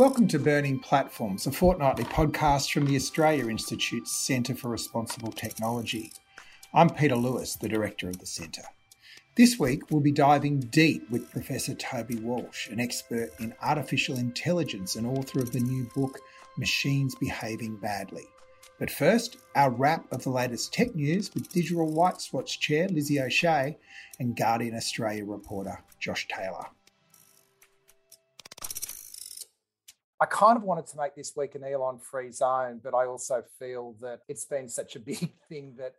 Welcome to Burning Platforms, a fortnightly podcast from the Australia Institute's Centre for Responsible Technology. I'm Peter Lewis, the Director of the Centre. This week, we'll be diving deep with Professor Toby Walsh, an expert in artificial intelligence and author of the new book, Machines Behaving Badly. But first, our wrap of the latest tech news with Digital Rights Watch Chair Lizzie O'Shea and Guardian Australia reporter Josh Taylor. I kind of wanted to make this week an Elon free zone, but I also feel that it's been such a big thing that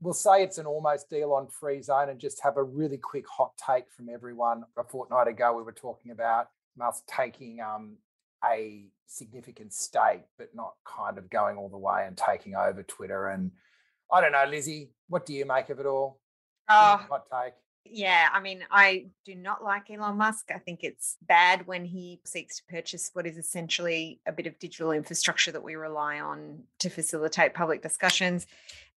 we'll say it's an almost Elon free zone and just have a really quick hot take from everyone. A fortnight ago, we were talking about Musk taking um, a significant stake, but not kind of going all the way and taking over Twitter. And I don't know, Lizzie, what do you make of it all? Oh, hot take. Yeah, I mean, I do not like Elon Musk. I think it's bad when he seeks to purchase what is essentially a bit of digital infrastructure that we rely on to facilitate public discussions.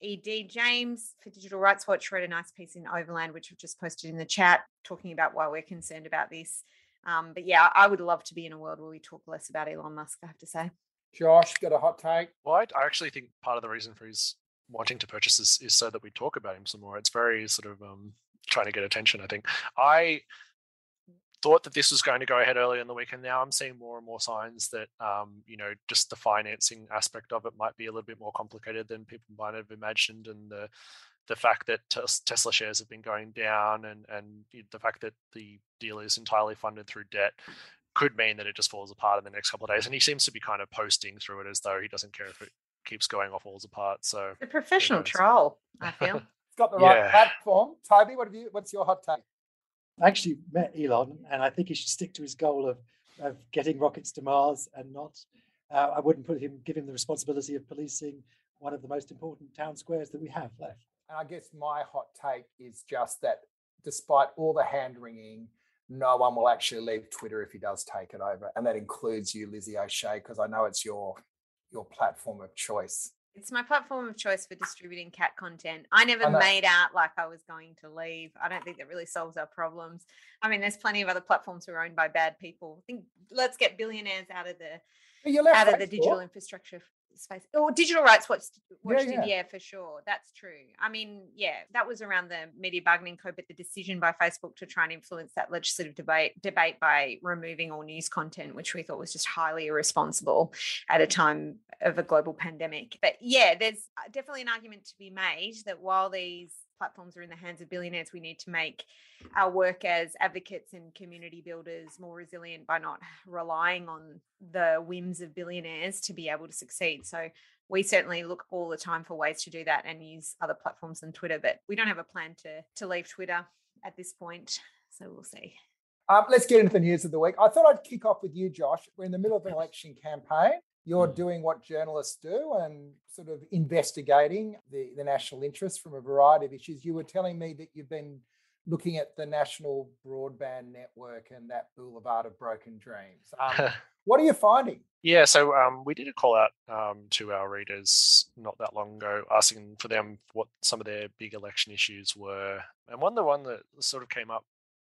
ED James for Digital Rights Watch wrote a nice piece in Overland, which we've just posted in the chat, talking about why we're concerned about this. Um, but yeah, I would love to be in a world where we talk less about Elon Musk, I have to say. Josh, got a hot take? Well, I, I actually think part of the reason for his wanting to purchase this is so that we talk about him some more. It's very sort of um, trying to get attention. I think I thought that this was going to go ahead earlier in the week, and now I'm seeing more and more signs that um, you know just the financing aspect of it might be a little bit more complicated than people might have imagined, and the the fact that Tesla shares have been going down, and and the fact that the deal is entirely funded through debt could mean that it just falls apart in the next couple of days. And he seems to be kind of posting through it as though he doesn't care if it keeps going off falls apart. So the professional troll, I feel got the right yeah. platform. Toby, what have you? What's your hot take? I actually met Elon, and I think he should stick to his goal of, of getting rockets to Mars and not. Uh, I wouldn't put him, give him the responsibility of policing one of the most important town squares that we have left. And I guess my hot take is just that, despite all the hand wringing, no one will actually leave Twitter if he does take it over, and that includes you, Lizzie O'Shea, because I know it's your your platform of choice. It's my platform of choice for distributing cat content. I never made out like I was going to leave. I don't think that really solves our problems. I mean, there's plenty of other platforms who are owned by bad people. I think let's get billionaires out of the out of the digital infrastructure space or digital rights watch, watched yeah, yeah. yeah for sure that's true i mean yeah that was around the media bargaining code but the decision by facebook to try and influence that legislative debate debate by removing all news content which we thought was just highly irresponsible at a time of a global pandemic but yeah there's uh, definitely an argument to be made that while these platforms are in the hands of billionaires, we need to make our work as advocates and community builders more resilient by not relying on the whims of billionaires to be able to succeed. So we certainly look all the time for ways to do that and use other platforms than Twitter, but we don't have a plan to to leave Twitter at this point. So we'll see. Um, let's get into the news of the week. I thought I'd kick off with you, Josh. We're in the middle of an election campaign you're mm. doing what journalists do and sort of investigating the, the national interest from a variety of issues. You were telling me that you've been looking at the national broadband network and that boulevard of broken dreams. Um, what are you finding? Yeah, so um, we did a call out um, to our readers not that long ago, asking for them what some of their big election issues were, and one the one that sort of came up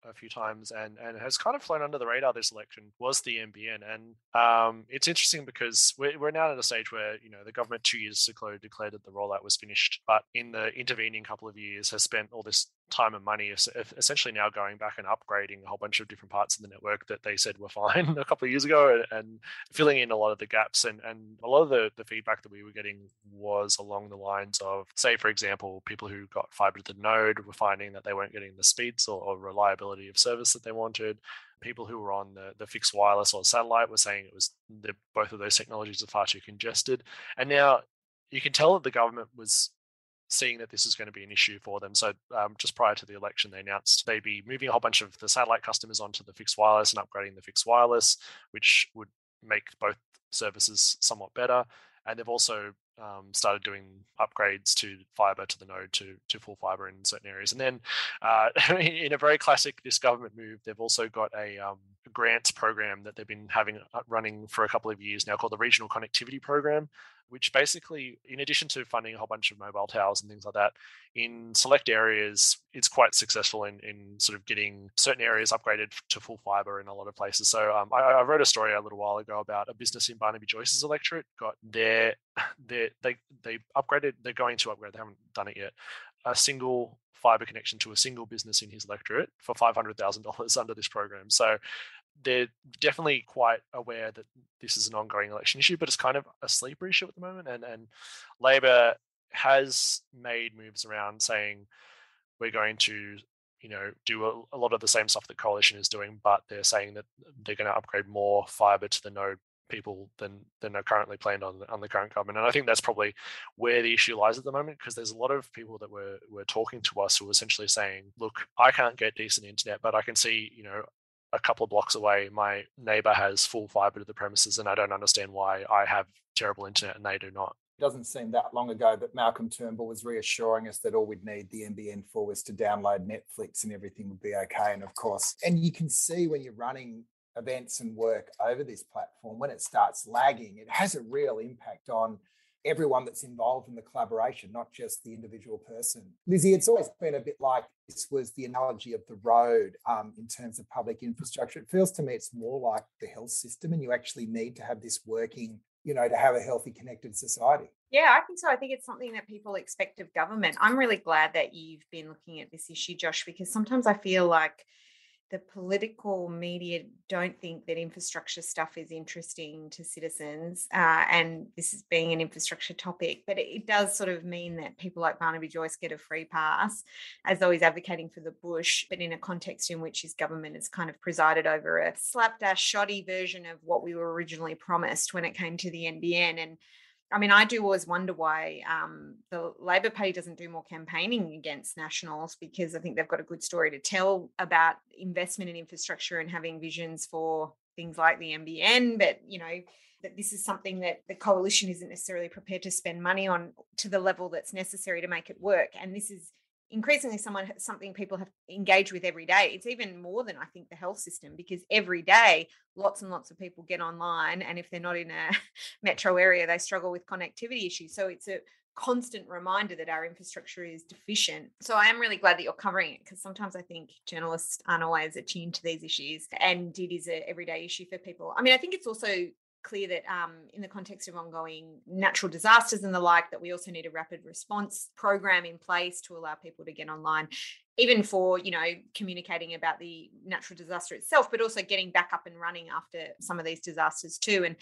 a few times and and has kind of flown under the radar this election was the NBN. And um, it's interesting because we're, we're now at a stage where you know the government two years ago declared that the rollout was finished, but in the intervening couple of years has spent all this time and money essentially now going back and upgrading a whole bunch of different parts of the network that they said were fine a couple of years ago and, and filling in a lot of the gaps and, and a lot of the, the feedback that we were getting was along the lines of say for example people who got fiber to the node were finding that they weren't getting the speeds or, or reliability of service that they wanted. People who were on the, the fixed wireless or satellite were saying it was the, both of those technologies are far too congested. And now you can tell that the government was seeing that this is going to be an issue for them. So um, just prior to the election, they announced they'd be moving a whole bunch of the satellite customers onto the fixed wireless and upgrading the fixed wireless, which would make both services somewhat better. And they've also um, started doing upgrades to fiber to the node to, to full fiber in certain areas. And then, uh, in a very classic this government move, they've also got a um, grants program that they've been having uh, running for a couple of years now called the Regional Connectivity Program, which basically, in addition to funding a whole bunch of mobile towers and things like that, in select areas, it's quite successful in, in sort of getting certain areas upgraded to full fiber in a lot of places. So um, I, I, wrote a story a little while ago about a business in Barnaby Joyce's electorate got their, their they they upgraded. They're going to upgrade. They haven't done it yet. A single fiber connection to a single business in his electorate for five hundred thousand dollars under this program. So they're definitely quite aware that this is an ongoing election issue, but it's kind of a sleeper issue at the moment. And and Labor has made moves around saying we're going to you know do a, a, lot of the same stuff that coalition is doing but they're saying that they're going to upgrade more fiber to the node people than than are currently planned on on the current government and i think that's probably where the issue lies at the moment because there's a lot of people that were were talking to us who are essentially saying look i can't get decent internet but i can see you know a couple of blocks away my neighbor has full fiber to the premises and i don't understand why i have terrible internet and they do not it doesn't seem that long ago that Malcolm Turnbull was reassuring us that all we'd need the NBN for was to download Netflix and everything would be okay. And of course, and you can see when you're running events and work over this platform, when it starts lagging, it has a real impact on everyone that's involved in the collaboration, not just the individual person. Lizzie, it's always been a bit like this was the analogy of the road um, in terms of public infrastructure. It feels to me it's more like the health system, and you actually need to have this working you know, to have a healthy, connected society. Yeah, I think so. I think it's something that people expect of government. I'm really glad that you've been looking at this issue, Josh, because sometimes I feel like the political media don't think that infrastructure stuff is interesting to citizens, uh, and this is being an infrastructure topic, but it does sort of mean that people like Barnaby Joyce get a free pass, as though he's advocating for the bush, but in a context in which his government has kind of presided over a slapdash, shoddy version of what we were originally promised when it came to the NBN. And I mean, I do always wonder why um, the Labor Party doesn't do more campaigning against Nationals because I think they've got a good story to tell about investment in infrastructure and having visions for things like the NBN. But, you know, that this is something that the coalition isn't necessarily prepared to spend money on to the level that's necessary to make it work. And this is increasingly someone something people have engaged with every day. It's even more than i think the health system because every day lots and lots of people get online and if they're not in a metro area they struggle with connectivity issues. So it's a constant reminder that our infrastructure is deficient. So i am really glad that you're covering it because sometimes i think journalists aren't always attuned to these issues and it is an everyday issue for people. I mean i think it's also clear that um, in the context of ongoing natural disasters and the like, that we also need a rapid response program in place to allow people to get online, even for you know communicating about the natural disaster itself, but also getting back up and running after some of these disasters too. And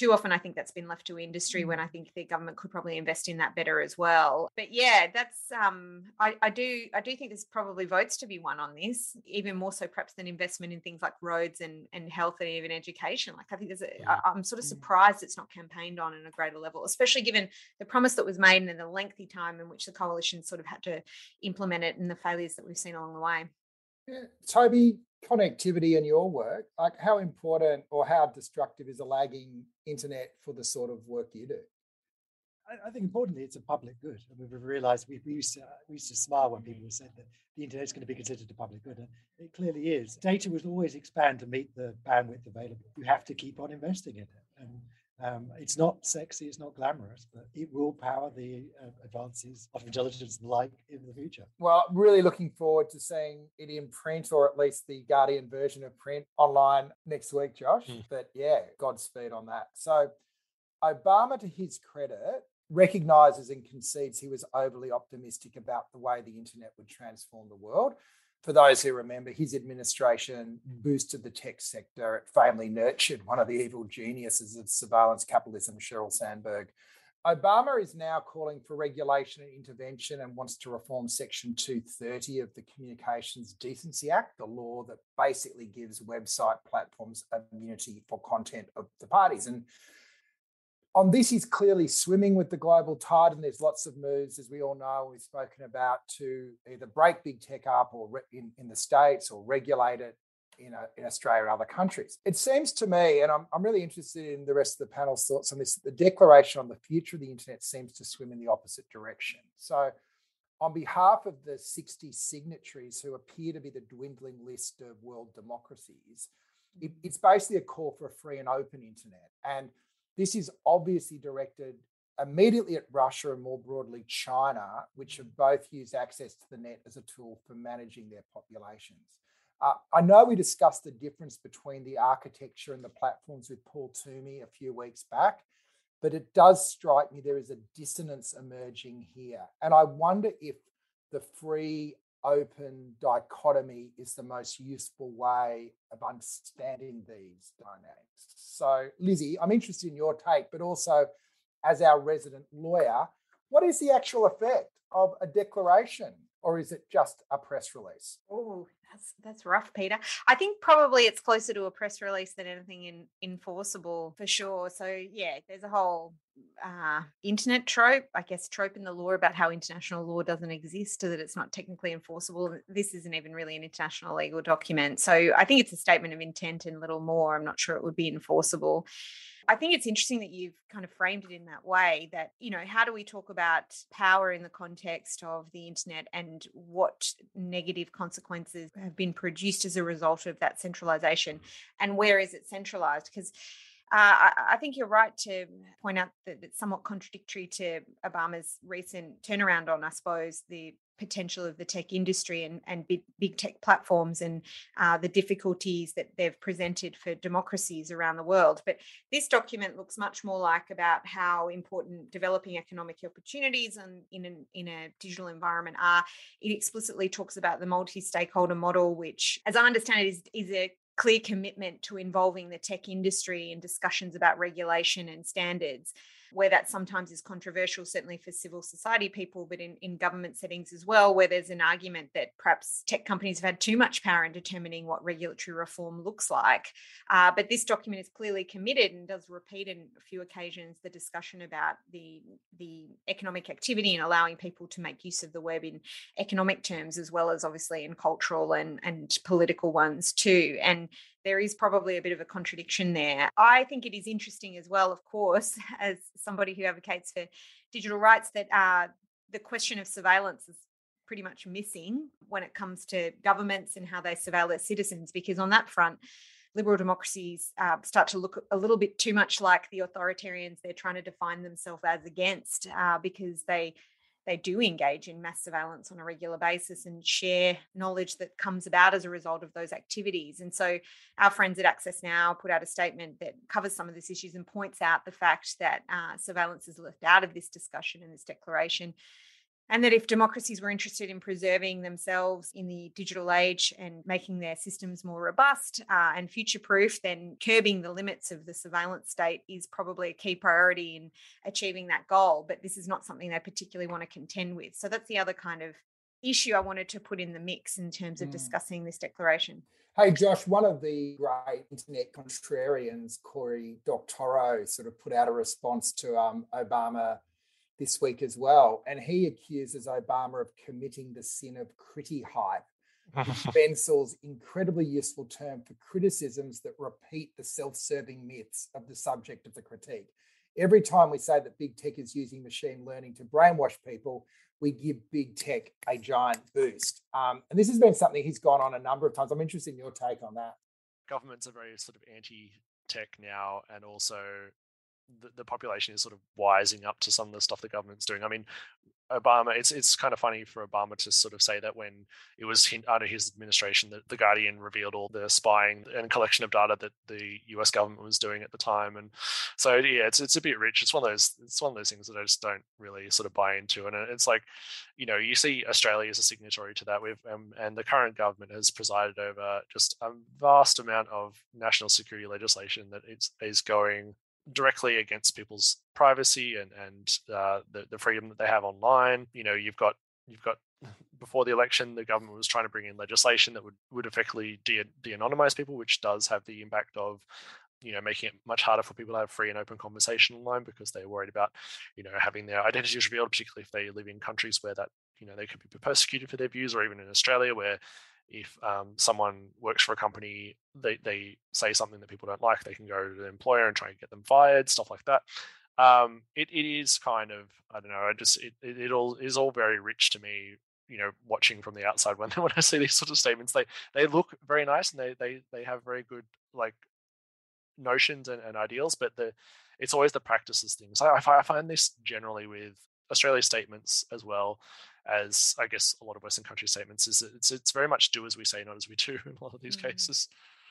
too often I think that's been left to industry when mm. I think the government could probably invest in that better as well. But yeah, that's um I, I do I do think there's probably votes to be won on this, even more so perhaps than investment in things like roads and, and health and even education. Like I think there's a yeah. I, I'm sort of surprised it's not campaigned on in a greater level, especially given the promise that was made and the lengthy time in which the coalition sort of had to implement it and the failures that we've seen along the way. Yeah. Toby, connectivity in your work, like how important or how destructive is a lagging internet for the sort of work you do? I, think importantly, it's a public good. I mean, we've realised we, we, used to we used to smile when people said that the internet is going to be considered a public good, and it clearly is. Data will always expand to meet the bandwidth available. You have to keep on investing in it, and um, it's not sexy, it's not glamorous, but it will power the uh, advances of intelligence and like in the future. Well, really looking forward to seeing it in print or at least the Guardian version of print online next week, Josh. Mm. But yeah, Godspeed on that. So, Obama, to his credit, recognizes and concedes he was overly optimistic about the way the internet would transform the world for those who remember, his administration boosted the tech sector. It famously nurtured one of the evil geniuses of surveillance capitalism, Sheryl Sandberg. Obama is now calling for regulation and intervention and wants to reform Section 230 of the Communications Decency Act, the law that basically gives website platforms immunity for content of the parties. And on this, he's clearly swimming with the global tide, and there's lots of moves, as we all know, we've spoken about, to either break big tech up or re- in, in the States or regulate it in, a, in Australia or other countries. It seems to me, and I'm, I'm really interested in the rest of the panel's thoughts on this, the declaration on the future of the internet seems to swim in the opposite direction. So, on behalf of the 60 signatories who appear to be the dwindling list of world democracies, it, it's basically a call for a free and open internet. And this is obviously directed immediately at Russia and more broadly China, which have both used access to the net as a tool for managing their populations. Uh, I know we discussed the difference between the architecture and the platforms with Paul Twomey a few weeks back, but it does strike me there is a dissonance emerging here. And I wonder if the free open dichotomy is the most useful way of understanding these dynamics. So, Lizzie, I'm interested in your take, but also as our resident lawyer, what is the actual effect of a declaration, or is it just a press release? Oh, that's that's rough, Peter. I think probably it's closer to a press release than anything in, enforceable for sure. So yeah, there's a whole uh, internet trope, I guess, trope in the law about how international law doesn't exist, so that it's not technically enforceable. This isn't even really an international legal document. So I think it's a statement of intent and little more. I'm not sure it would be enforceable. I think it's interesting that you've kind of framed it in that way that, you know, how do we talk about power in the context of the internet and what negative consequences have been produced as a result of that centralization and where is it centralized? Because uh, I, I, think you're right to point out that it's somewhat contradictory to Obama's recent turnaround on, I suppose, the potential of the tech industry and, and big, big tech platforms and uh, the difficulties that they've presented for democracies around the world. But this document looks much more like about how important developing economic opportunities and in, an, in a digital environment are. It explicitly talks about the multi-stakeholder model, which, as I understand it, is, is a clear commitment to involving the tech industry in discussions about regulation and standards where that sometimes is controversial, certainly for civil society people, but in, in government settings as well, where there's an argument that perhaps tech companies have had too much power in determining what regulatory reform looks like. Uh, but this document is clearly committed and does repeat in a few occasions the discussion about the, the economic activity and allowing people to make use of the web in economic terms, as well as obviously in cultural and, and political ones too. And there is probably a bit of a contradiction there. I think it is interesting as well, of course, as somebody who advocates for digital rights, that uh, the question of surveillance is pretty much missing when it comes to governments and how they surveil their citizens, because on that front, liberal democracies uh, start to look a little bit too much like the authoritarians they're trying to define themselves as against, uh, because they they do engage in mass surveillance on a regular basis and share knowledge that comes about as a result of those activities. And so, our friends at Access Now put out a statement that covers some of these issues and points out the fact that uh, surveillance is left out of this discussion and this declaration and that if democracies were interested in preserving themselves in the digital age and making their systems more robust uh, and future proof, then curbing the limits of the surveillance state is probably a key priority in achieving that goal. But this is not something they particularly want to contend with. So that's the other kind of issue I wanted to put in the mix in terms of mm. discussing this declaration. Hey, Josh, one of the great internet contrarians, Cory Doctorow, sort of put out a response to um, Obama this week as well. And he accuses Obama of committing the sin of criti hype, Vinsel's incredibly useful term for criticisms that repeat the self serving myths of the subject of the critique. Every time we say that big tech is using machine learning to brainwash people, we give big tech a giant boost. Um, and this has been something he's gone on a number of times. I'm interested in your take on that. Governments are very sort of anti tech now, and also the, the population is sort of wising up to some of the stuff the government's doing. I mean, Obama, it's it's kind of funny for Obama to sort of say that when it was under his administration that the Guardian revealed all the spying and collection of data that the U.S. government was doing at the time, and so yeah, it's it's a bit rich. It's one of those it's one of those things that I just don't really sort of buy into, and it's like, you know, you see Australia as a signatory to that, um, and the current government has presided over just a vast amount of national security legislation that it's is going directly against people's privacy and and uh, the the freedom that they have online. You know, you've got you've got before the election, the government was trying to bring in legislation that would would effectively de de-anonymize people, which does have the impact of you know making it much harder for people to have free and open conversation online because they're worried about you know having their identities revealed particularly if they live in countries where that you know they could be persecuted for their views or even in australia where if um, someone works for a company, they, they say something that people don't like, they can go to the employer and try and get them fired, stuff like that. Um, it, it is kind of, I don't know, I just, it, it, it all is all very rich to me, you know, watching from the outside when, when I see these sort of statements, they, they look very nice and they, they, they have very good, like notions and, and ideals, but the it's always the practices things. I, I find this generally with Australia statements as well as I guess a lot of Western country statements is it's it's very much do as we say, not as we do in a lot of these mm-hmm. cases.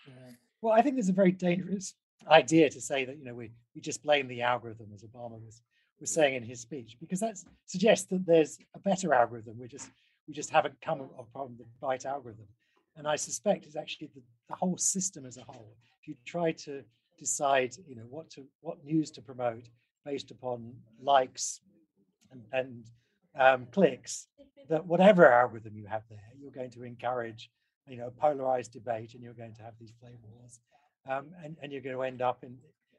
Yeah. Well, I think there's a very dangerous idea to say that you know we we just blame the algorithm as Obama was was saying in his speech because that suggests that there's a better algorithm. We just we just haven't come upon the right algorithm. And I suspect it's actually the, the whole system as a whole. If you try to decide, you know, what to what news to promote based upon likes and, and um, clicks, that whatever algorithm you have there, you're going to encourage, you know, polarized debate, and you're going to have these flame wars, um, and and you're going to end up in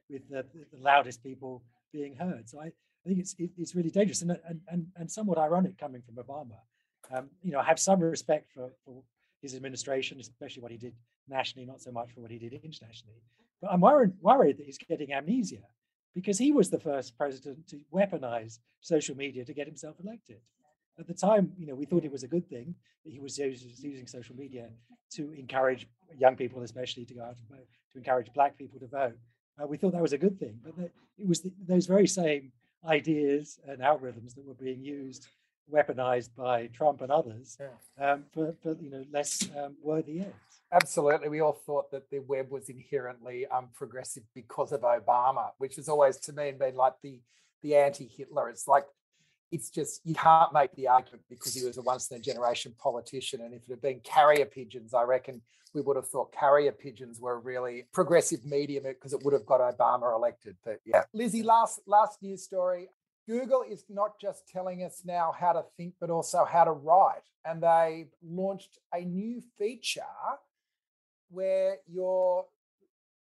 with the, the loudest people being heard. So I, I think it's it, it's really dangerous and, and and and somewhat ironic coming from Obama. Um, you know, I have some respect for, for his administration, especially what he did nationally, not so much for what he did internationally. But I'm worried, worried that he's getting amnesia because he was the first president to weaponize social media to get himself elected. At the time, you know, we thought it was a good thing that he was using social media to encourage young people, especially, to go out and vote, to encourage black people to vote. Uh, we thought that was a good thing, but the, it was the, those very same ideas and algorithms that were being used weaponized by Trump and others yeah. um, for, for you know less um, worthy ends. Absolutely, we all thought that the web was inherently um, progressive because of Obama, which has always to me been like the the anti-Hitler. It's like it's just you can't make the argument because he was a once in a generation politician. And if it had been carrier pigeons, I reckon we would have thought carrier pigeons were a really progressive medium because it would have got Obama elected. But yeah, Lizzie, last last news story. Google is not just telling us now how to think, but also how to write. And they launched a new feature where you're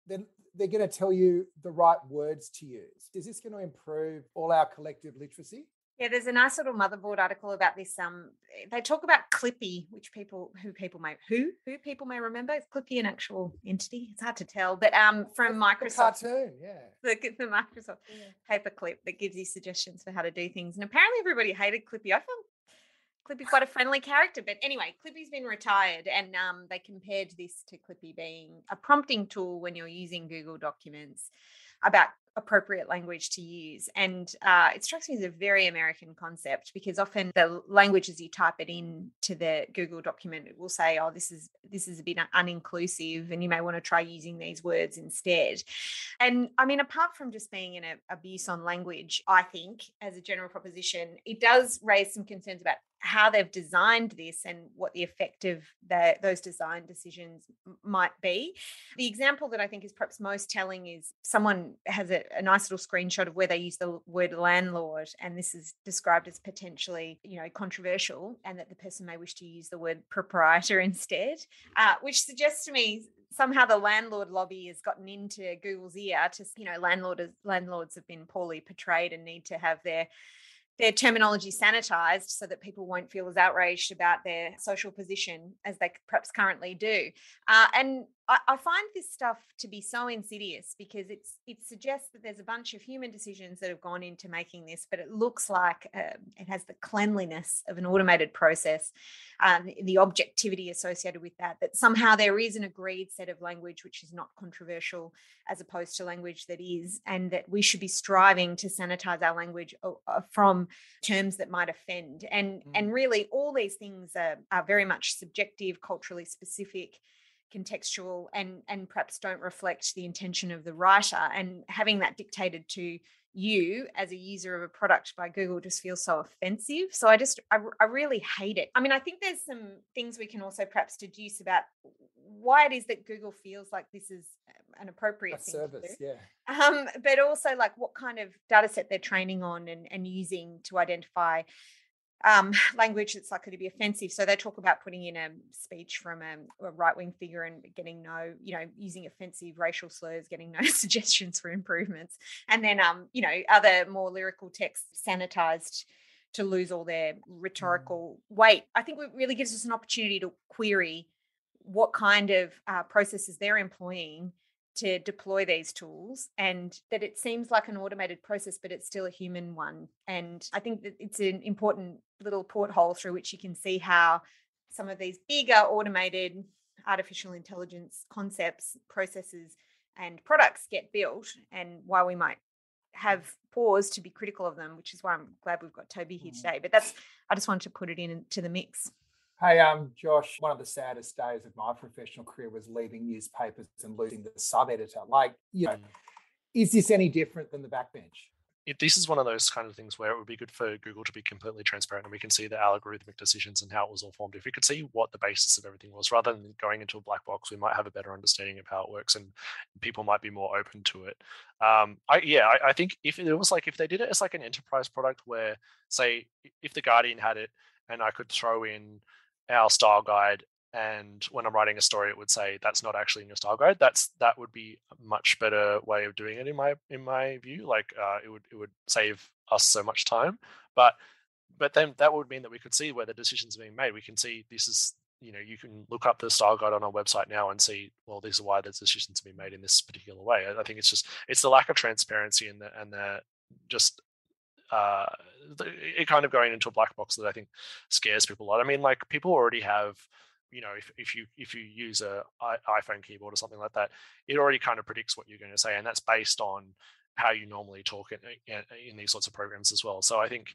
then they're going to tell you the right words to use. Is this going to improve all our collective literacy? Yeah, there's a nice little motherboard article about this. Um, they talk about Clippy, which people who people may who who people may remember. Is Clippy an actual entity? It's hard to tell, but um, from Microsoft, the cartoon, yeah, the, the Microsoft yeah. paperclip that gives you suggestions for how to do things. And apparently, everybody hated Clippy. I found Clippy quite a friendly character, but anyway, Clippy's been retired, and um, they compared this to Clippy being a prompting tool when you're using Google Documents about appropriate language to use. And uh, it strikes me as a very American concept because often the language as you type it in to the Google document, it will say, "Oh, this is this is a bit uninclusive, and you may want to try using these words instead." And I mean, apart from just being an abuse on language, I think as a general proposition, it does raise some concerns about how they've designed this and what the effect of those design decisions might be. The example that I think is perhaps most telling is someone has a, a, nice little screenshot of where they use the word landlord, and this is described as potentially, you know, controversial, and that the person may wish to use the word proprietor instead, uh, which suggests to me somehow the landlord lobby has gotten into Google's ear to, you know, landlord landlords have been poorly portrayed and need to have their their terminology sanitized so that people won't feel as outraged about their social position as they perhaps currently do. Uh, and I, I, find this stuff to be so insidious because it's it suggests that there's a bunch of human decisions that have gone into making this, but it looks like uh, it has the cleanliness of an automated process, the, the objectivity associated with that. That somehow there is an agreed set of language which is not controversial, as opposed to language that is, and that we should be striving to sanitize our language uh, uh, from terms that might offend. And mm. and really, all these things are, are very much subjective, culturally specific contextual and and perhaps don't reflect the intention of the writer and having that dictated to you as a user of a product by google just feels so offensive. So i just I, I really hate it. I mean i think there's some things we can also perhaps deduce about why it is that google feels like this is an appropriate service yeah. Um, but also like what kind of data set they're training on and, and using to identify um, language that's likely to be offensive. So they talk about putting in a speech from a, a right wing figure and getting no, you know, using offensive racial slurs, getting no suggestions for improvements. And then, um, you know, other more lyrical texts sanitized to lose all their mm. rhetorical weight. I think it really gives us an opportunity to query what kind of uh, processes they're employing to deploy these tools and that it seems like an automated process but it's still a human one and i think that it's an important little porthole through which you can see how some of these bigger automated artificial intelligence concepts processes and products get built and why we might have pause to be critical of them, which is why I'm glad we've got Toby here mm. today. But that's I just wanted to put it in to the mix. Hey, um, Josh, one of the saddest days of my professional career was leaving newspapers and losing the sub editor. Like, you know, mm. is this any different than the backbench? it, this is one of those kind of things where it would be good for Google to be completely transparent and we can see the algorithmic decisions and how it was all formed. If we could see what the basis of everything was, rather than going into a black box, we might have a better understanding of how it works and people might be more open to it. Um, I, yeah, I, I think if it was like if they did it as like an enterprise product where, say, if the Guardian had it and I could throw in our style guide and when I'm writing a story, it would say that's not actually in your style guide. That's that would be a much better way of doing it in my in my view. Like uh, it would it would save us so much time. But but then that would mean that we could see where the decisions are being made. We can see this is you know you can look up the style guide on our website now and see well these are why the decisions are being made in this particular way. I think it's just it's the lack of transparency and the and the just uh, it kind of going into a black box that I think scares people a lot. I mean, like people already have you know if, if you if you use a iphone keyboard or something like that it already kind of predicts what you're going to say and that's based on how you normally talk in, in, in these sorts of programs as well so i think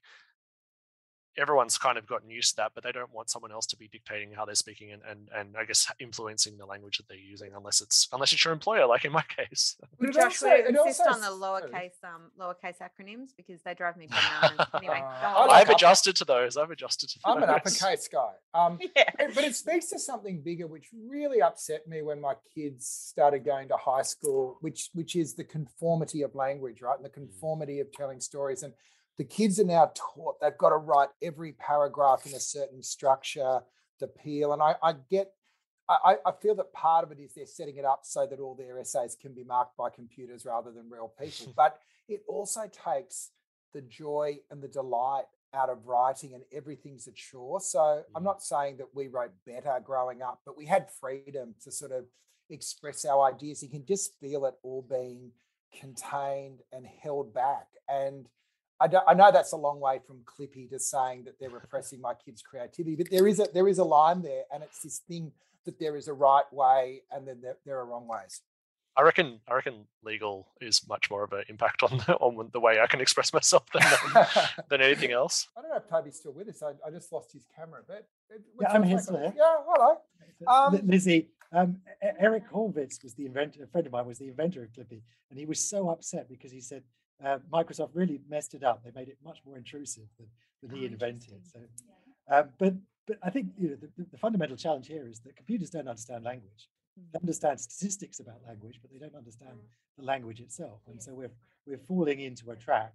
everyone's kind of gotten used to that, but they don't want someone else to be dictating how they're speaking and, and, and I guess influencing the language that they're using, unless it's unless it's your employer, like in my case. But Josh would insist on the lowercase um lowercase acronyms because they drive me bananas. anyway, uh, I've adjusted to those. I've adjusted to. I'm those. an uppercase guy. Um, yeah. but it speaks to something bigger, which really upset me when my kids started going to high school, which which is the conformity of language, right, and the mm. conformity of telling stories and the kids are now taught they've got to write every paragraph in a certain structure, the peel. And I, I get, I, I, feel that part of it is they're setting it up so that all their essays can be marked by computers rather than real people. but it also takes the joy and the delight out of writing and everything's a chore. So I'm mm. not saying that we wrote better growing up, but we had freedom to sort of express our ideas. You can just feel it all being contained and held back. And I, I, know that's a long way from Clippy to saying that they're repressing my kids' creativity, but there is a there is a line there, and it's this thing that there is a right way and then there, there are wrong ways. I reckon I reckon legal is much more of an impact on the, on the way I can express myself than um, than anything else. I don't know if Toby's still with us. I, I just lost his camera, but yeah, I'm here still. Yeah, hello, um, Lizzie. Um, Eric Horvitz was the inventor. A friend of mine was the inventor of Clippy, and he was so upset because he said uh, Microsoft really messed it up. They made it much more intrusive than, than he oh, invented. So, uh, but but I think you know the, the, fundamental challenge here is that computers don't understand language. They mm. understand statistics about language, but they don't understand the language itself. And so we're we're falling into a trap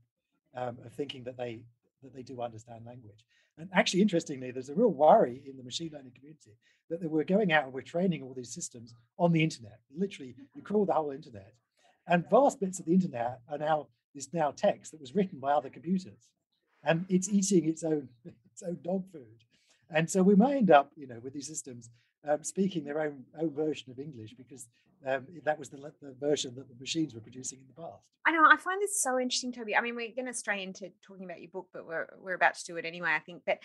um, of thinking that they that they do understand language. And actually, interestingly, there's a real worry in the machine learning community that we're going out and we're training all these systems on the internet. Literally, you crawl the whole internet, and vast bits of the internet are now is now text that was written by other computers, and it's eating its own its own dog food. And so we may end up, you know, with these systems um, speaking their own own version of English because um, that was the, the, version that the machines were producing in the past. I know. I find this so interesting, Toby. I mean, we're going to stray into talking about your book, but we're we're about to do it anyway. I think, but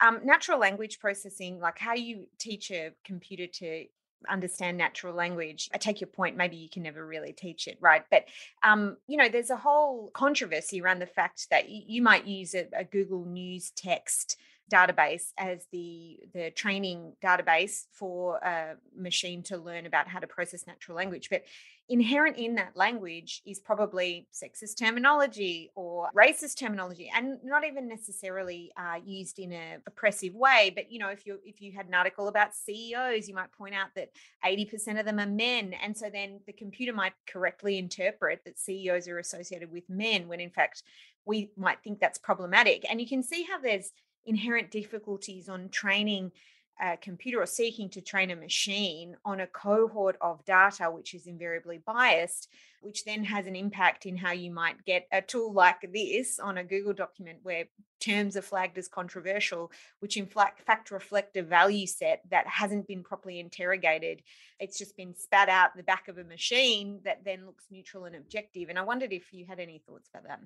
um, natural language processing, like how you teach a computer to understand natural language i take your point maybe you can never really teach it right? But um, you know there's a whole controversy around the fact that you, might use a, a google news text database as the the training database for a machine to learn about how to process natural language but inherent in that language is probably sexist terminology or racist terminology and not even necessarily uh, used in a oppressive way but you know if you if you had an article about ceos you might point out that 80% of them are men and so then the computer might correctly interpret that ceos are associated with men when in fact we might think that's problematic and you can see how there's inherent difficulties on training a computer or seeking to train a machine on a cohort of data which is invariably biased, which then has an impact in how you might get a tool like this on a Google document where terms are flagged as controversial, which in fact reflect a value set that hasn't been properly interrogated. It's just been spat out the back of a machine that then looks neutral and objective. And I wondered if you had any thoughts about that.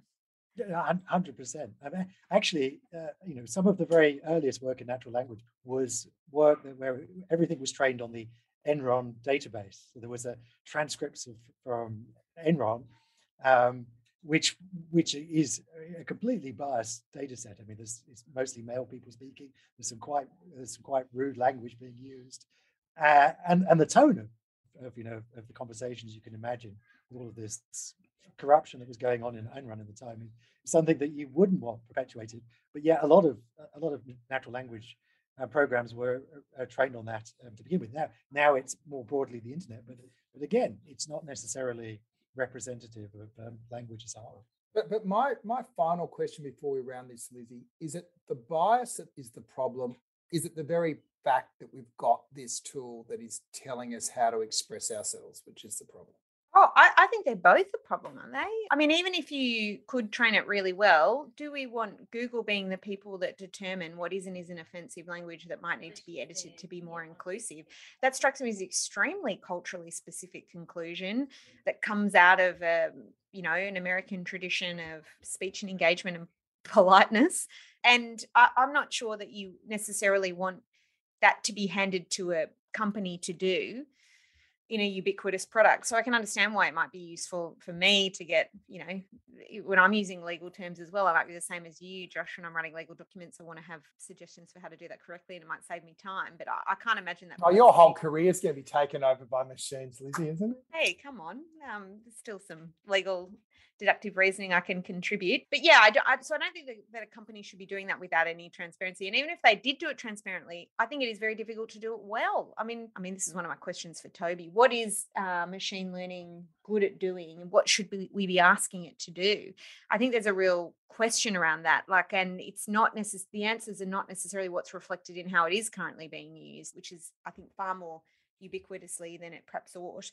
Hundred percent. I mean, actually, uh, you know, some of the very earliest work in natural language was work where everything was trained on the Enron database. So there was a transcripts of, from Enron, um, which which is a completely biased data set. I mean, there's it's mostly male people speaking. There's some quite there's some quite rude language being used, uh, and and the tone of, of you know of the conversations you can imagine all of this corruption that was going on in Enron at the time is something that you wouldn't want perpetuated. But yeah, a lot of a lot of natural language uh, programs were uh, trained on that um, to begin with. Now, now it's more broadly the internet, but but again, it's not necessarily representative of um, language as a whole. But but my my final question before we round this, Lizzie, is it the bias that is the problem? Is it the very fact that we've got this tool that is telling us how to express ourselves, which is the problem? Oh, I, I think they're both a problem, aren't they? I mean, even if you could train it really well, do we want Google being the people that determine what is and isn't offensive language that might need to be edited to be more inclusive? That strikes me as extremely culturally specific conclusion that comes out of, a, um, you know, an American tradition of speech and engagement and politeness. And I, I'm not sure that you necessarily want that to be handed to a company to do in a ubiquitous product. So I can understand why it might be useful for me to get, you know, when I'm using legal terms as well, I might be the same as you, Josh, when I'm writing legal documents. I want to have suggestions for how to do that correctly and it might save me time. But I, I can't imagine that. Oh, your whole career is going to be taken over by machines, Lizzie, isn't it? Hey, come on. Um, there's still some legal deductive reasoning I can contribute. But yeah, I, do, I, so I don't think that, a company should be doing that without any transparency. And even if they did do it transparently, I think it is very difficult to do it well. I mean, I mean, this is one of my questions for Toby. What is uh, machine learning good at doing, and what should we, be asking it to do? I think there's a real question around that. Like, and it's not necessarily the answers are not necessarily what's reflected in how it is currently being used, which is I think far more ubiquitously than it perhaps ought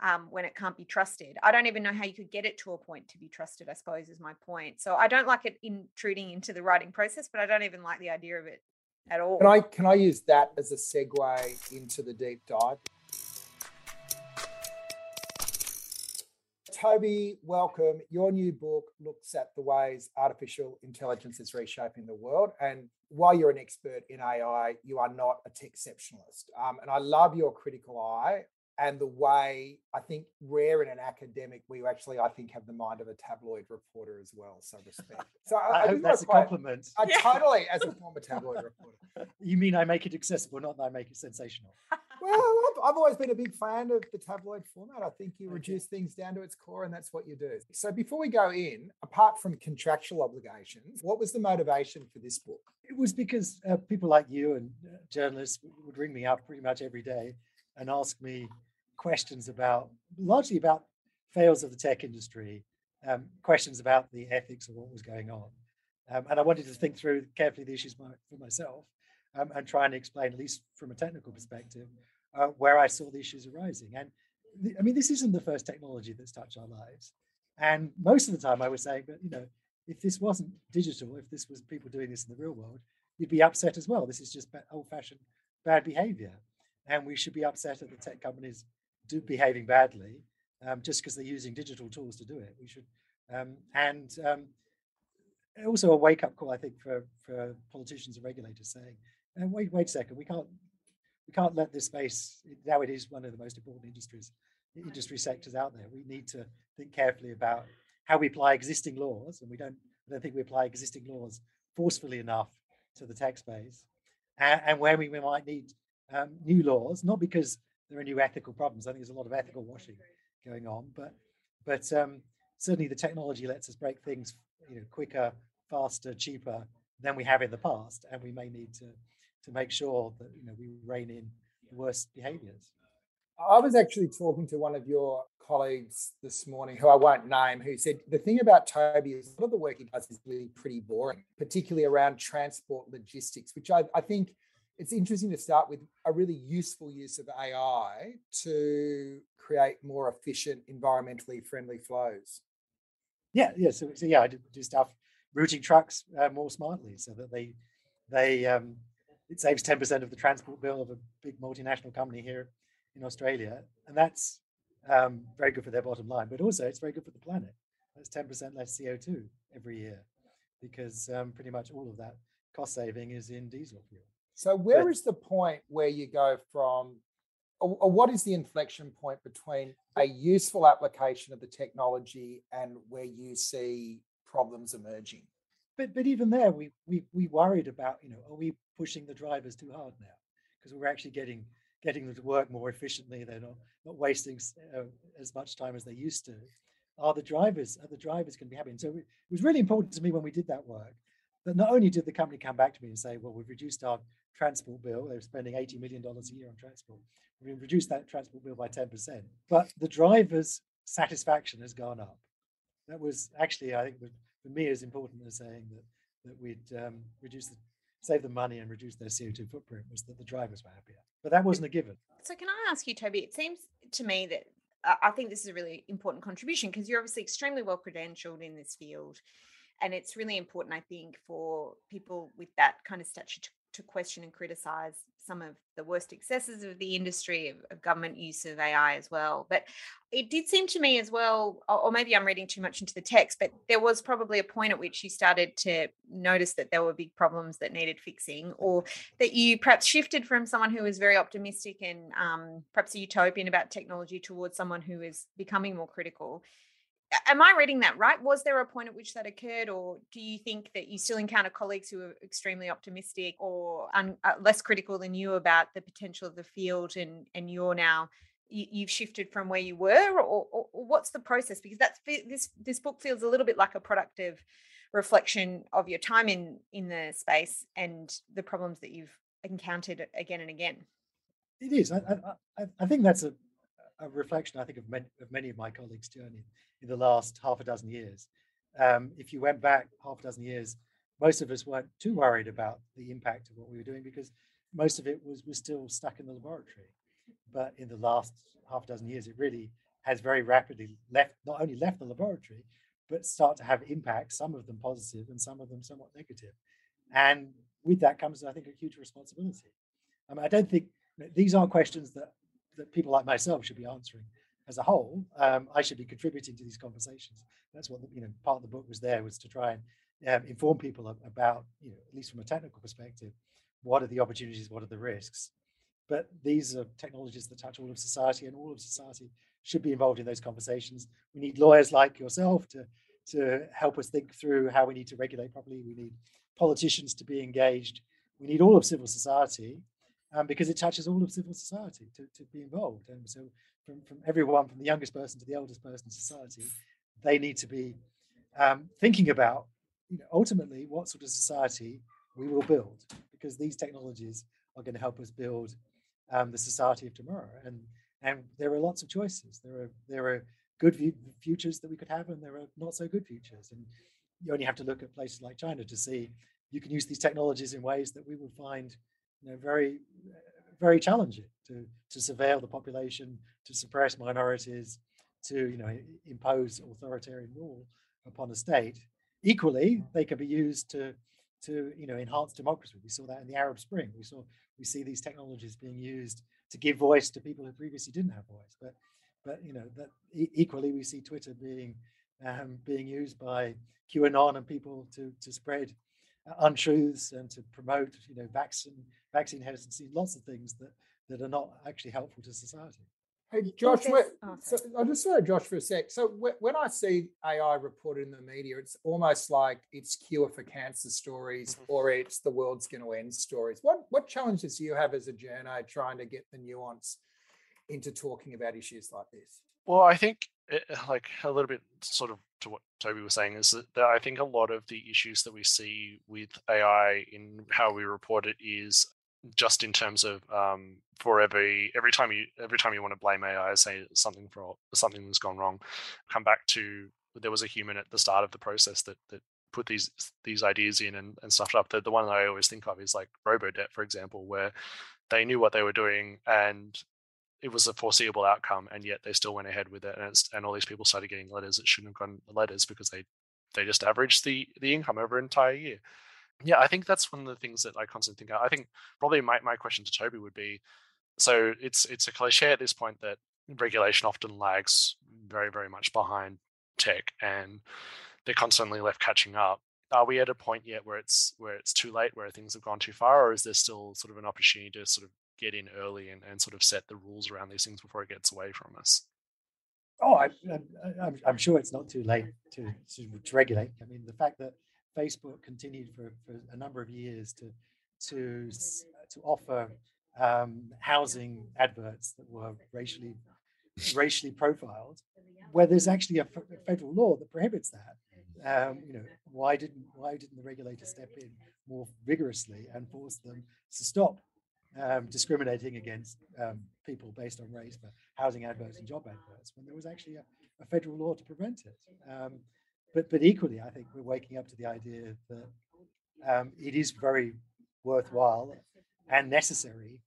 um, when it can't be trusted. I don't even know how you could get it to a point to be trusted, I suppose, is my point. So I don't like it intruding into the writing process, but I don't even like the idea of it at all. Can I can I use that as a segue into the deep dive? Toby, welcome. Your new book looks at the ways artificial intelligence is reshaping the world. And while you're an expert in AI, you are not a tech exceptionalist. Um, and I love your critical eye and the way I think rare in an academic, we actually I think have the mind of a tabloid reporter as well. So respect. So I, I, I hope that's a compliment. I yeah. totally, as a former tabloid reporter. You mean I make it accessible, not that I make it sensational? well, I've, I've, always been a big fan of the tabloid format. I think you reduce things down to its core, and that's what you do. So before we go in, apart from contractual obligations, what was the motivation for this book? It was because uh, people like you and uh, journalists would ring me up pretty much every day and ask me questions about largely about fails of the tech industry, um, questions about the ethics of what was going on. Um, and I wanted to think through carefully the issues my, for myself um, and try and explain, at least from a technical perspective, uh, where I saw the issues arising. And I mean, this isn't the first technology that's touched our lives. And most of the time I was saying, but you know, if this wasn't digital, if this was people doing this in the real world, you'd be upset as well. This is just old fashioned bad behavior. And we should be upset at the tech companies do behaving badly um, just because they're using digital tools to do it. We should, um, and um, also a wake up call, I think, for for politicians and regulators saying, uh, "Wait, wait a second, we can't we can't let this space. Now it is one of the most important industries industry sectors out there. We need to think carefully about how we apply existing laws, and we don't. I don't think we apply existing laws forcefully enough to the tech space, and, and where we, we might need um, new laws, not because there are new ethical problems. I think there's a lot of ethical washing going on, but but um, certainly the technology lets us break things, you know, quicker, faster, cheaper than we have in the past, and we may need to to make sure that you know we rein in the worst behaviours. I was actually talking to one of your colleagues this morning, who I won't name, who said the thing about Toby is a lot of the work he does is really pretty boring, particularly around transport logistics, which I, I think it's interesting to start with a really useful use of AI to create more efficient, environmentally friendly flows. Yeah, yeah. So, so yeah, I do, do stuff routing trucks uh, more smartly so that they they um, it saves ten percent of the transport bill of a big multinational company here in Australia, and that's um, very good for their bottom line. But also, it's very good for the planet. That's ten percent less CO two every year because um, pretty much all of that cost saving is in diesel fuel. So where but, is the point where you go from or what is the inflection point between a useful application of the technology and where you see problems emerging? But but even there, we we we worried about you know are we pushing the drivers too hard now because we're actually getting getting them to work more efficiently. They're not not wasting uh, as much time as they used to. Are the drivers are the drivers going to be happy? And so it was really important to me when we did that work that not only did the company come back to me and say, well, we've reduced our transport bill. They're spending $80 million a year on transport. We've reduced that transport bill by 10%. But the driver's satisfaction has gone up. That was actually, I think, for me, as important as saying that, that we'd um, reduce the, save the money and reduce their CO2 footprint was that the drivers were happier. But that wasn't a given. So, can I ask you, Toby? It seems to me that I think this is a really important contribution because you're obviously extremely well credentialed in this field. And it's really important, I think, for people with that kind of stature to to question and criticize some of the worst excesses of the industry of, of, government use of AI as well. But it did seem to me as well, or maybe I'm reading too much into the text, but there was probably a point at which you started to notice that there were big problems that needed fixing, or that you perhaps shifted from someone who was very optimistic and um, perhaps a utopian about technology towards someone who is becoming more critical am I reading that right? Was there a point at which that occurred, or do you think that you still encounter colleagues who are extremely optimistic or un, uh, less critical than you about the potential of the field, and and you're now you, have shifted from where you were, or, or, or, what's the process? Because that's this this book feels a little bit like a productive reflection of your time in in the space and the problems that you've encountered again and again. It is. I I, I think that's a a reflection, I think, of many, of many of my colleagues' journey in the last half a dozen years. Um, if you went back half a dozen years, most of us weren't too worried about the impact of what we were doing because most of it was was still stuck in the laboratory. But in the last half a dozen years, it really has very rapidly left not only left the laboratory, but start to have impacts, some of them positive and some of them somewhat negative. And with that comes, I think, a huge responsibility. I mean, I don't think these aren't questions that that people like myself should be answering as a whole. Um, I should be contributing to these conversations. That's what the, you know part of the book was there was to try and um, inform people about you know at least from a technical perspective, what are the opportunities, what are the risks. But these are technologies that touch all of society, and all of society should be involved in those conversations. We need lawyers like yourself to to help us think through how we need to regulate properly. We need politicians to be engaged. We need all of civil society um, because it touches all of civil society to, to be involved. And so, from, from everyone, from the youngest person to the oldest person in society, they need to be um, thinking about, you know, ultimately what sort of society we will build, because these technologies are going to help us build um, the society of tomorrow. And and there are lots of choices. There are there are good futures that we could have, and there are not so good futures. And you only have to look at places like China to see you can use these technologies in ways that we will find you know, very, very challenging to to surveil the population, to suppress minorities, to you know impose authoritarian rule upon a state. Equally, they can be used to to you know enhance democracy. We saw that in the Arab Spring. We saw we see these technologies being used to give voice to people who previously didn't have voice. But but you know that equally we see Twitter being um, being used by QAnon and people to to spread untruths and to promote, you know, vaccine vaccine hesitancy, lots of things that that are not actually helpful to society. Hey, Josh, oh, so I just saw Josh for a sec. So when I see AI reported in the media, it's almost like it's cure for cancer stories mm-hmm. or it's the world's going to end stories. What what challenges do you have as a journo trying to get the nuance into talking about issues like this? Well, I think it, eh, like a little bit sort of to what Toby was saying is that I think a lot of the issues that we see with AI in how we report it is just in terms of um, for every every time you every time you want to blame AI, say something for something that's gone wrong, come back to there was a human at the start of the process that that put these these ideas in and, and stuffed up. The the one that I always think of is like Robodebt, for example, where they knew what they were doing and it was a foreseeable outcome, and yet they still went ahead with it, and, and all these people started getting letters that shouldn't have gotten letters because they they just averaged the the income over an entire year. Yeah, I think that's one of the things that I constantly think. I think probably my, my question to Toby would be, so it's it's a cliche at this point that regulation often lags very very much behind tech, and they're constantly left catching up. Are we at a point yet where it's where it's too late, where things have gone too far, or is there still sort of an opportunity to sort of get in early and, and sort of set the rules around these things before it gets away from us? Oh, I, am I'm sure it's not too late to, to, to regulate. I mean, the fact that Facebook continued for, for a number of years to to to offer um, housing adverts that were racially racially profiled, where there's actually a federal law that prohibits that. Um, you know, why didn't why didn't the regulator step in more vigorously and force them to stop um, discriminating against um, people based on race for housing adverts and job adverts when there was actually a, a federal law to prevent it? Um, but but equally, I think we're waking up to the idea that um, it is very worthwhile and necessary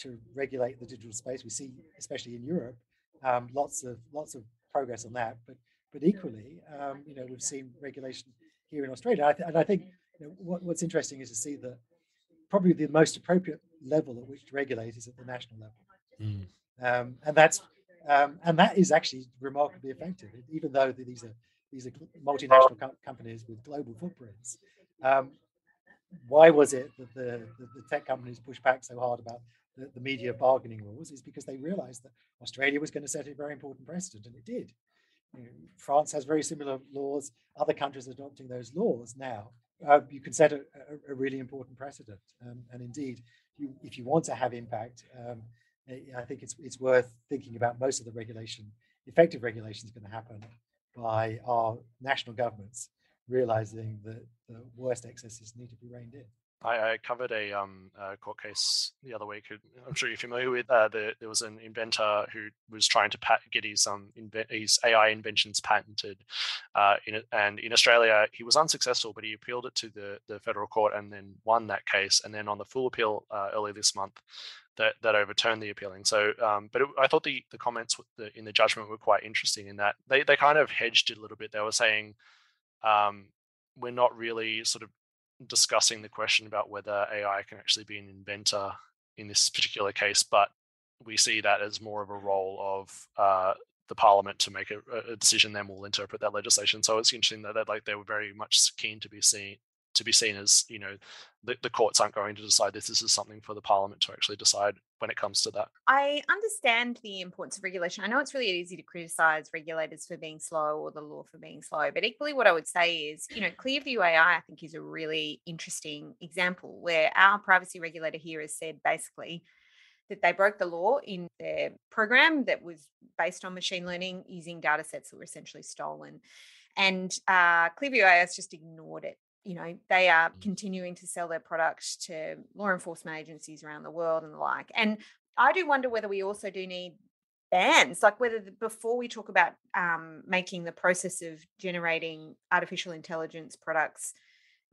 to regulate the digital space. We see, especially in Europe, um, lots of lots of progress on that. But but equally, um, you know, we've seen regulation here in Australia, I th- and I think you know, what, what's interesting is to see that probably the most appropriate level at which to regulate is at the national level, mm. um, and that's um, and that is actually remarkably effective, even though these are these are multinational co- companies with global footprints. Um, why was it that the, the, the, tech companies pushed back so hard about the, the media bargaining rules? Is because they realized that Australia was going to set a very important precedent, and it did. You know, France has very similar laws. Other countries are adopting those laws now. Uh, you can set a, a, a really important precedent. Um, and indeed, you, if you want to have impact, um, I think it's it's worth thinking about most of the regulation, effective regulation is going to happen by our national governments realizing that the worst excesses need to be reined in. I, I covered a, um, a court case the other week. I'm sure you're familiar with. Uh, the, there was an inventor who was trying to pat, get his um inve- his AI inventions patented, uh, in and in Australia he was unsuccessful, but he appealed it to the the federal court and then won that case. And then on the full appeal uh, early this month, that that overturned the appealing. So, um, but it, I thought the the comments the, in the judgment were quite interesting in that they they kind of hedged it a little bit. They were saying. Um, we're not really sort of discussing the question about whether AI can actually be an inventor in this particular case, but we see that as more of a role of uh, the parliament to make a, a, decision. Then we'll interpret that legislation. So it's interesting that, like they were very much keen to be seen to be seen as you know the, the courts aren't going to decide this this is something for the parliament to actually decide when it comes to that. I understand the importance of regulation. I know it's really easy to criticize regulators for being slow or the law for being slow but equally what i would say is you know clearview ai i think is a really interesting example where our privacy regulator here has said basically that they broke the law in their program that was based on machine learning using data sets that were essentially stolen. And uh, Clearview AI has just ignored it you know they are mm. continuing to sell their products to law enforcement agencies around the world and the like and i do wonder whether we also do need bans like whether the, before we talk about um, making the process of generating artificial intelligence products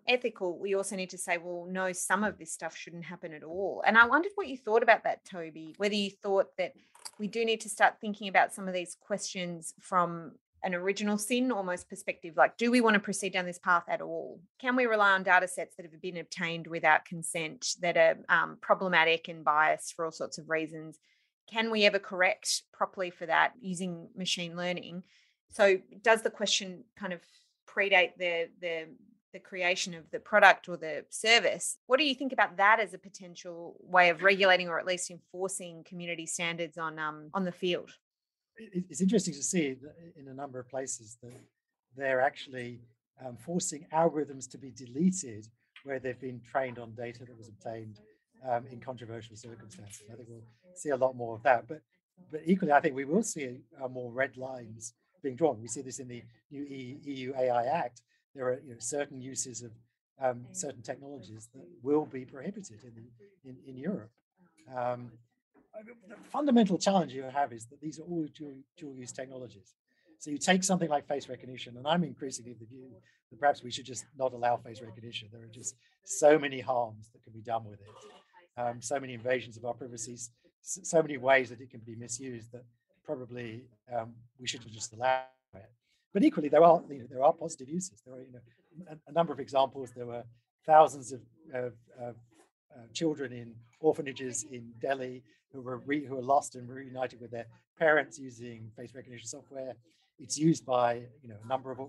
ethical we also need to say well no some of this stuff shouldn't happen at all and i wondered what you thought about that toby whether you thought that we do need to start thinking about some of these questions from an original sin almost perspective like do we want to proceed down this path at all? Can we rely on data sets that have been obtained without consent that are um, problematic and biased for all sorts of reasons? Can we ever correct properly for that using machine learning? So does the question kind of predate the the the creation of the product or the service? What do you think about that as a potential way of regulating or at least enforcing community standards on um, on the field it's interesting to see in a number of places that they're actually um, forcing algorithms to be deleted where they've been trained on data that was obtained um, in controversial circumstances. I think we'll see a lot more of that. But but equally, I think we will see uh, more red lines being drawn. We see this in the new EU AI Act. There are you know, certain uses of um, certain technologies that will be prohibited in, in, in Europe. Um, the fundamental challenge you have is that these are all dual, dual use technologies. So you take something like face recognition, and I'm increasingly of the view that perhaps we should just not allow face recognition. There are just so many harms that can be done with it, um, so many invasions of our privacy, so many ways that it can be misused that probably um, we should just allow it. But equally, there are you know, there are positive uses. There are you know a, a number of examples. There were thousands of uh, children in orphanages in Delhi who were re, who were lost and reunited with their parents using face recognition software. It's used by you know a number of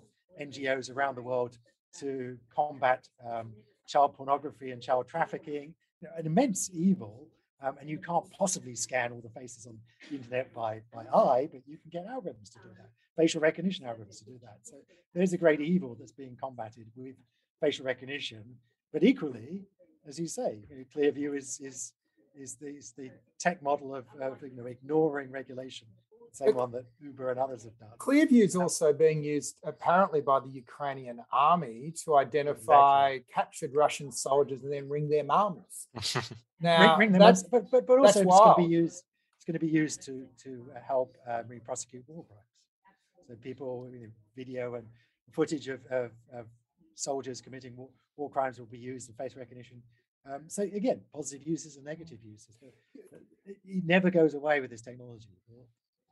NGOs around the world to combat um, child pornography and child trafficking. You know, an immense evil Um, and you can't possibly scan all the faces on the internet by, by eye, but you can get algorithms to do that, facial recognition algorithms to do that. So there's a great evil that's being combated with facial recognition. But equally, as you say, Clearview is is is the, is the tech model of, of you know ignoring regulation same one that Uber and others have done. Clearview is also being used apparently by the Ukrainian army to identify exactly. captured Russian soldiers and then ring their mums. now, ring, ring them but, but, but also it's going to be used. It's going to be used to to help uh, prosecute war crimes. So people, you know, video and footage of, of, of soldiers committing war, war, crimes will be used in face recognition. Um, so again, positive uses and negative uses. It never goes away with this technology.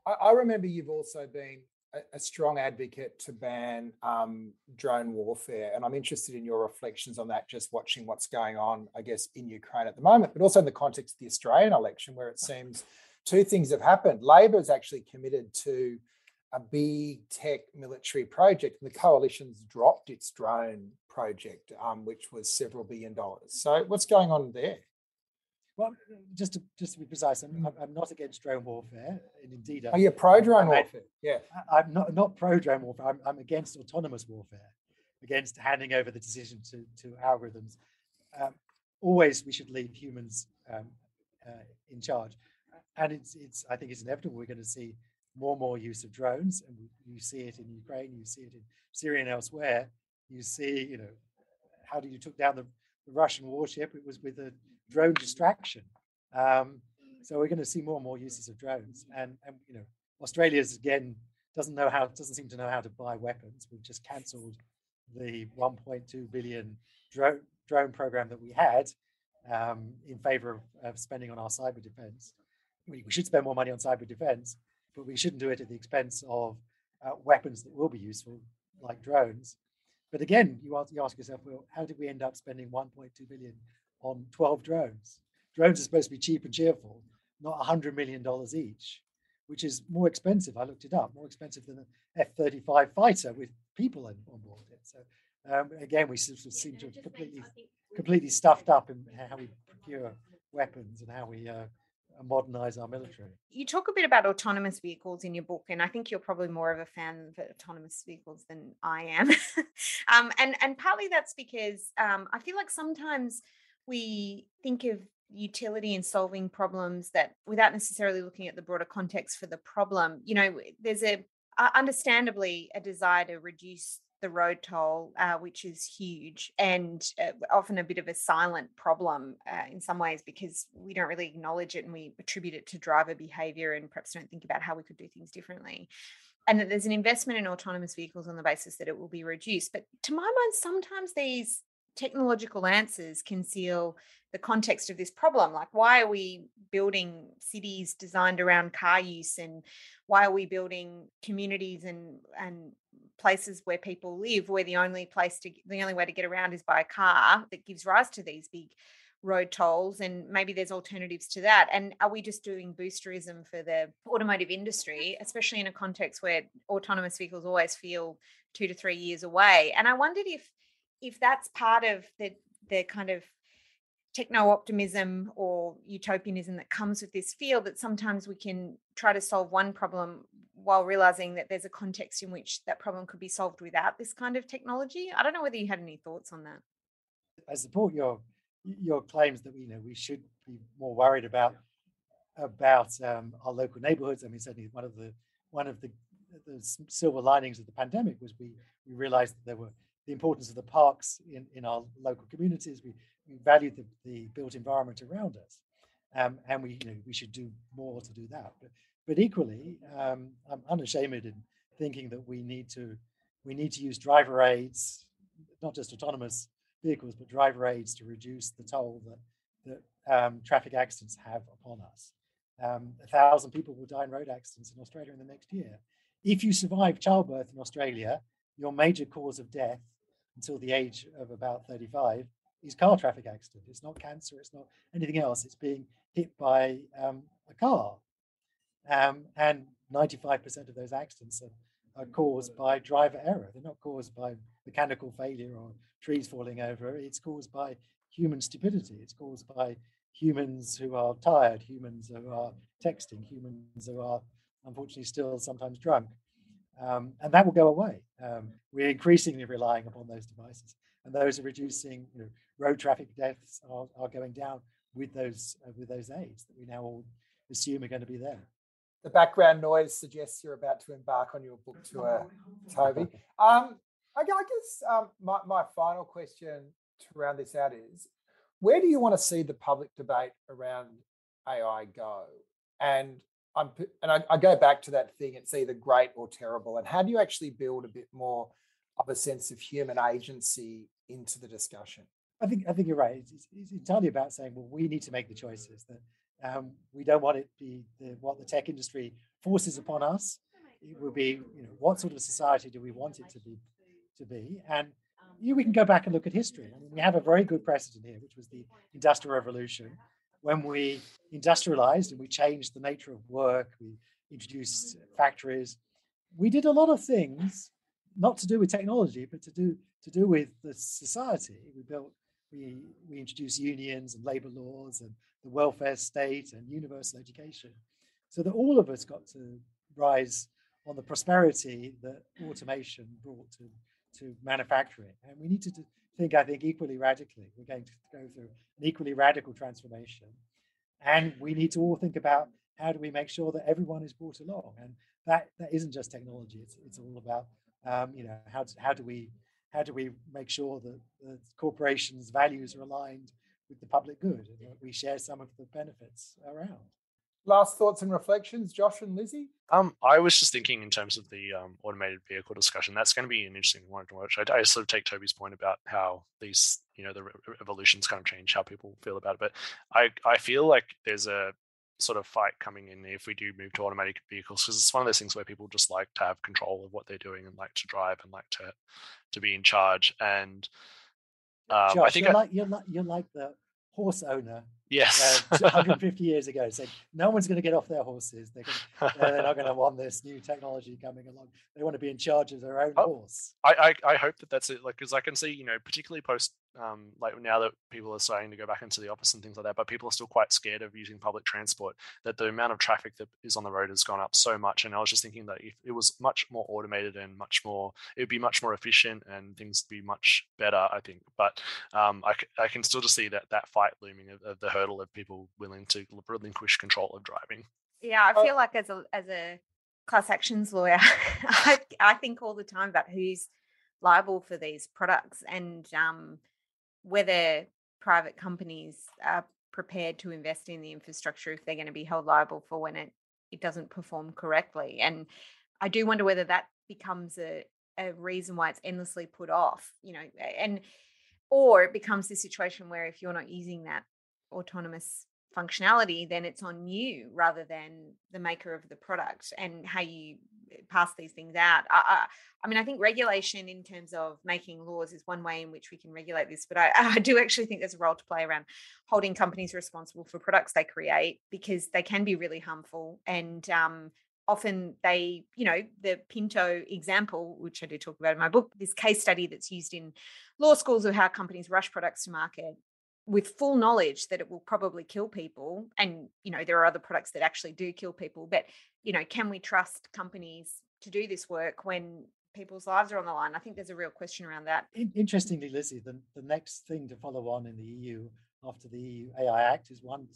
I, I remember you've also been a, a strong advocate to ban um, drone warfare, and I'm interested in your reflections on that. Just watching what's going on, I guess, in Ukraine at the moment, but also in the context of the Australian election, where it seems two things have happened. Labor Labor's actually committed to a big tech military project, and the coalition's dropped its drone project, um, which was several billion dollars. So, what's going on there? Well, just to just to be precise, I'm, mm. I'm not against drone warfare, and indeed, are you pro drone warfare? Yeah, I'm not not pro drone warfare. I'm, I'm against autonomous warfare, against handing over the decision to to algorithms. Um, always, we should leave humans um, uh, in charge, and it's it's. I think it's inevitable. We're going to see more and more use of drones, and you see it in Ukraine, you see it in Syria and elsewhere. You see, you know, how do you took down the, the Russian warship? It was with a drone distraction. Um, so we're going to see more and more uses of drones. And, and you know, Australia's again doesn't know how doesn't seem to know how to buy weapons. We've just cancelled the 1.2 billion drone drone program that we had um, in favor of, of, spending on our cyber defense. We, we, should spend more money on cyber defense, but we shouldn't do it at the expense of uh, weapons that will be useful, like drones. But again, you ask, you ask yourself, well, how did we end up spending 1.2 billion on 12 drones. Drones are supposed to be cheap and cheerful, not $100 million each, which is more expensive. I looked it up, more expensive than an F 35 fighter with people on board it. So, um, again, we sort of seem to have completely, completely stuffed up in how we procure weapons and how we uh, modernize our military. You talk a bit about autonomous vehicles in your book, and I think you're probably more of a fan of autonomous vehicles than I am. um, and and partly that's because um, I feel like sometimes we think of utility in solving problems that without necessarily looking at the broader context for the problem you know there's a understandably a desire to reduce the road toll uh, which is huge and uh, often a bit of a silent problem uh, in some ways because we don't really acknowledge it and we attribute it to driver behavior and perhaps don't think about how we could do things differently. And that there's an investment in autonomous vehicles on the basis that it will be reduced but to my mind sometimes these technological answers conceal the context of this problem. Like why are we building cities designed around car use and why are we building communities and and places where people live where the only place to the only way to get around is by a car that gives rise to these big road tolls? And maybe there's alternatives to that. And are we just doing boosterism for the automotive industry especially in a context where autonomous vehicles always feel 2 to 3 years away? And i wondered if if that's part of the the kind of techno optimism or utopianism that comes with this field that sometimes we can try to solve one problem while realizing that there's a context in which that problem could be solved without this kind of technology. I don't know whether you had any thoughts on that. I support your your claims that you know we should be more worried about about um, our local neighborhoods. I mean certainly one of the one of the the silver linings of the pandemic was we we realized that there were the importance of the parks in, in our local communities. We, we value the, the built environment around us. Um, and we, you know, we should do more to do that. But, but equally, um, I'm unashamed in thinking that we need to we need to use driver aids, not just autonomous vehicles, but driver aids to reduce the toll that that um, traffic accidents have upon us. Um, a thousand people will die in road accidents in Australia in the next year. If you survive childbirth in Australia, your major cause of death until the age of about 35 is car traffic accident. It's not cancer, it's not anything else. It's being hit by um, a car. Um, and 95% of those accidents are, are, caused by driver error. They're not caused by mechanical failure or trees falling over. It's caused by human stupidity. It's caused by humans who are tired, humans who are texting, humans who are unfortunately still sometimes drunk. Um, and that will go away. Um, we're increasingly relying upon those devices, and those are reducing. You know, road traffic deaths are, are going down with those uh, with those aids that we now all assume are going to be there. The background noise suggests you're about to embark on your book tour, Toby. Um, I guess um, my, my final question to round this out is where do you want to see the public debate around AI go? And I'm and I, I, go back to that thing. It's either great or terrible. And how do you actually build a bit more of a sense of human agency into the discussion? I think I think you're right. It's, it's entirely about saying, well, we need to make the choices that um, we don't want it to be the, what the tech industry forces upon us. It will be, you know, what sort of society do we want it to be to be? And you, we can go back and look at history. I mean, we have a very good precedent here, which was the Industrial Revolution, when we industrialized and we changed the nature of work, we introduced factories. We did a lot of things, not to do with technology, but to do to do with the society. We built, we we introduced unions and labor laws and the welfare state and universal education, so that all of us got to rise on the prosperity that automation brought to to manufacturing. And we need to think, I think, equally radically. We're going to go through an equally radical transformation. And we need to all think about how do we make sure that everyone is brought along. And that, that isn't just technology, it's, it's all about, um, you know, how, how do we how do we make sure that the corporations' values are aligned with the public good and that we share some of the benefits around? Last thoughts and reflections, Josh and Lizzie? Um, I was just thinking in terms of the um, automated vehicle discussion. That's going to be an interesting one to watch. I, I, sort of take Toby's point about how these, you know, the evolutions kind of change how people feel about it. But I, I feel like there's a sort of fight coming in if we do move to automatic vehicles because it's one of those things where people just like to have control of what they're doing and like to drive and like to to be in charge. And um, Josh, I think you're I, like you're like you're like the horse owner Yes. Uh, 150 years ago, said no one's going to get off their horses. They're, gonna, they're not going to want this new technology coming along. They want to be in charge of their own oh, horse. I, I, I hope that that's it. Like, because I can see, you know, particularly post um, like now that people are starting to go back into the office and things like that, but people are still quite scared of using public transport. That the amount of traffic that is on the road has gone up so much, and I was just thinking that if it was much more automated and much more, it would be much more efficient and things would be much better. I think, but um, I, I can still just see that that fight looming of, of the hurdle of people willing to relinquish control of driving. Yeah, I oh feel like as a as a class actions lawyer, I, I think all the time about who's liable for these products and um, whether private companies are prepared to invest in the infrastructure if they're going to be held liable for when it, it doesn't perform correctly. And I do wonder whether that becomes a, a reason why it's endlessly put off, you know, and or it becomes the situation where if you're not using that autonomous functionality, then it's on you rather than the maker of the product and how you eh, pass these things out. I, I, I, mean, I think regulation in terms of making laws is one way in which we can regulate this, but I, I do actually think there's a role to play around holding companies responsible for products they create because they can be really harmful and um, often they, you know, the Pinto example, which I do talk about in my book, this case study that's used in law schools of how companies rush products to market with full knowledge that it will probably kill people and you know there are other products that actually do kill people but you know can we trust companies to do this work when people's lives are on the line? I think there's a real question around that. Interestingly lizzie the, the next thing to follow on in the eu after the eu ai act is one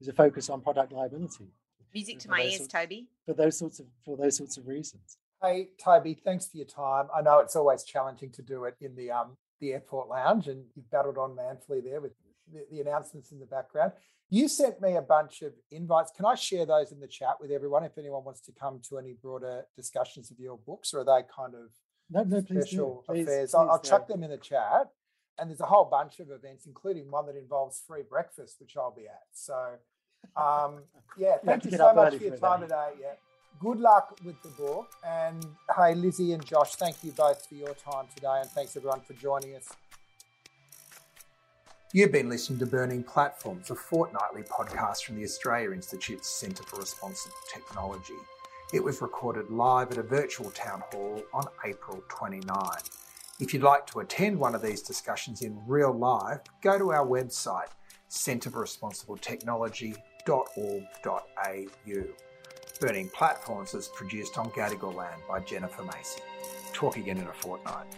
is a focus on product liability music to my ears sorts, toby. for those sorts of for those sorts of reasons. Hey toby thanks for your time. I know it's always challenging to do it in the um the airport lounge and you've battled on manfully there with the, the announcements in the background. You sent me a bunch of invites. Can I share those in the chat with everyone if anyone wants to come to any broader discussions of your books, or are they kind of no, no, special please affairs? Please, I'll, I'll chuck them in the chat. And there's a whole bunch of events, including one that involves free breakfast, which I'll be at. So, um, yeah, thank you, you so much for your time today. Yeah, good luck with the book. And hey, Lizzie and Josh, thank you both for your time today, and thanks everyone for joining us. You've been listening to Burning Platforms, a fortnightly podcast from the Australia Institute's Centre for Responsible Technology. It was recorded live at a virtual town hall on April 29. If you'd like to attend one of these discussions in real life, go to our website Centre for Responsible Technology.org.au. Burning Platforms is produced on Gadigal land by Jennifer Macy. Talk again in a fortnight.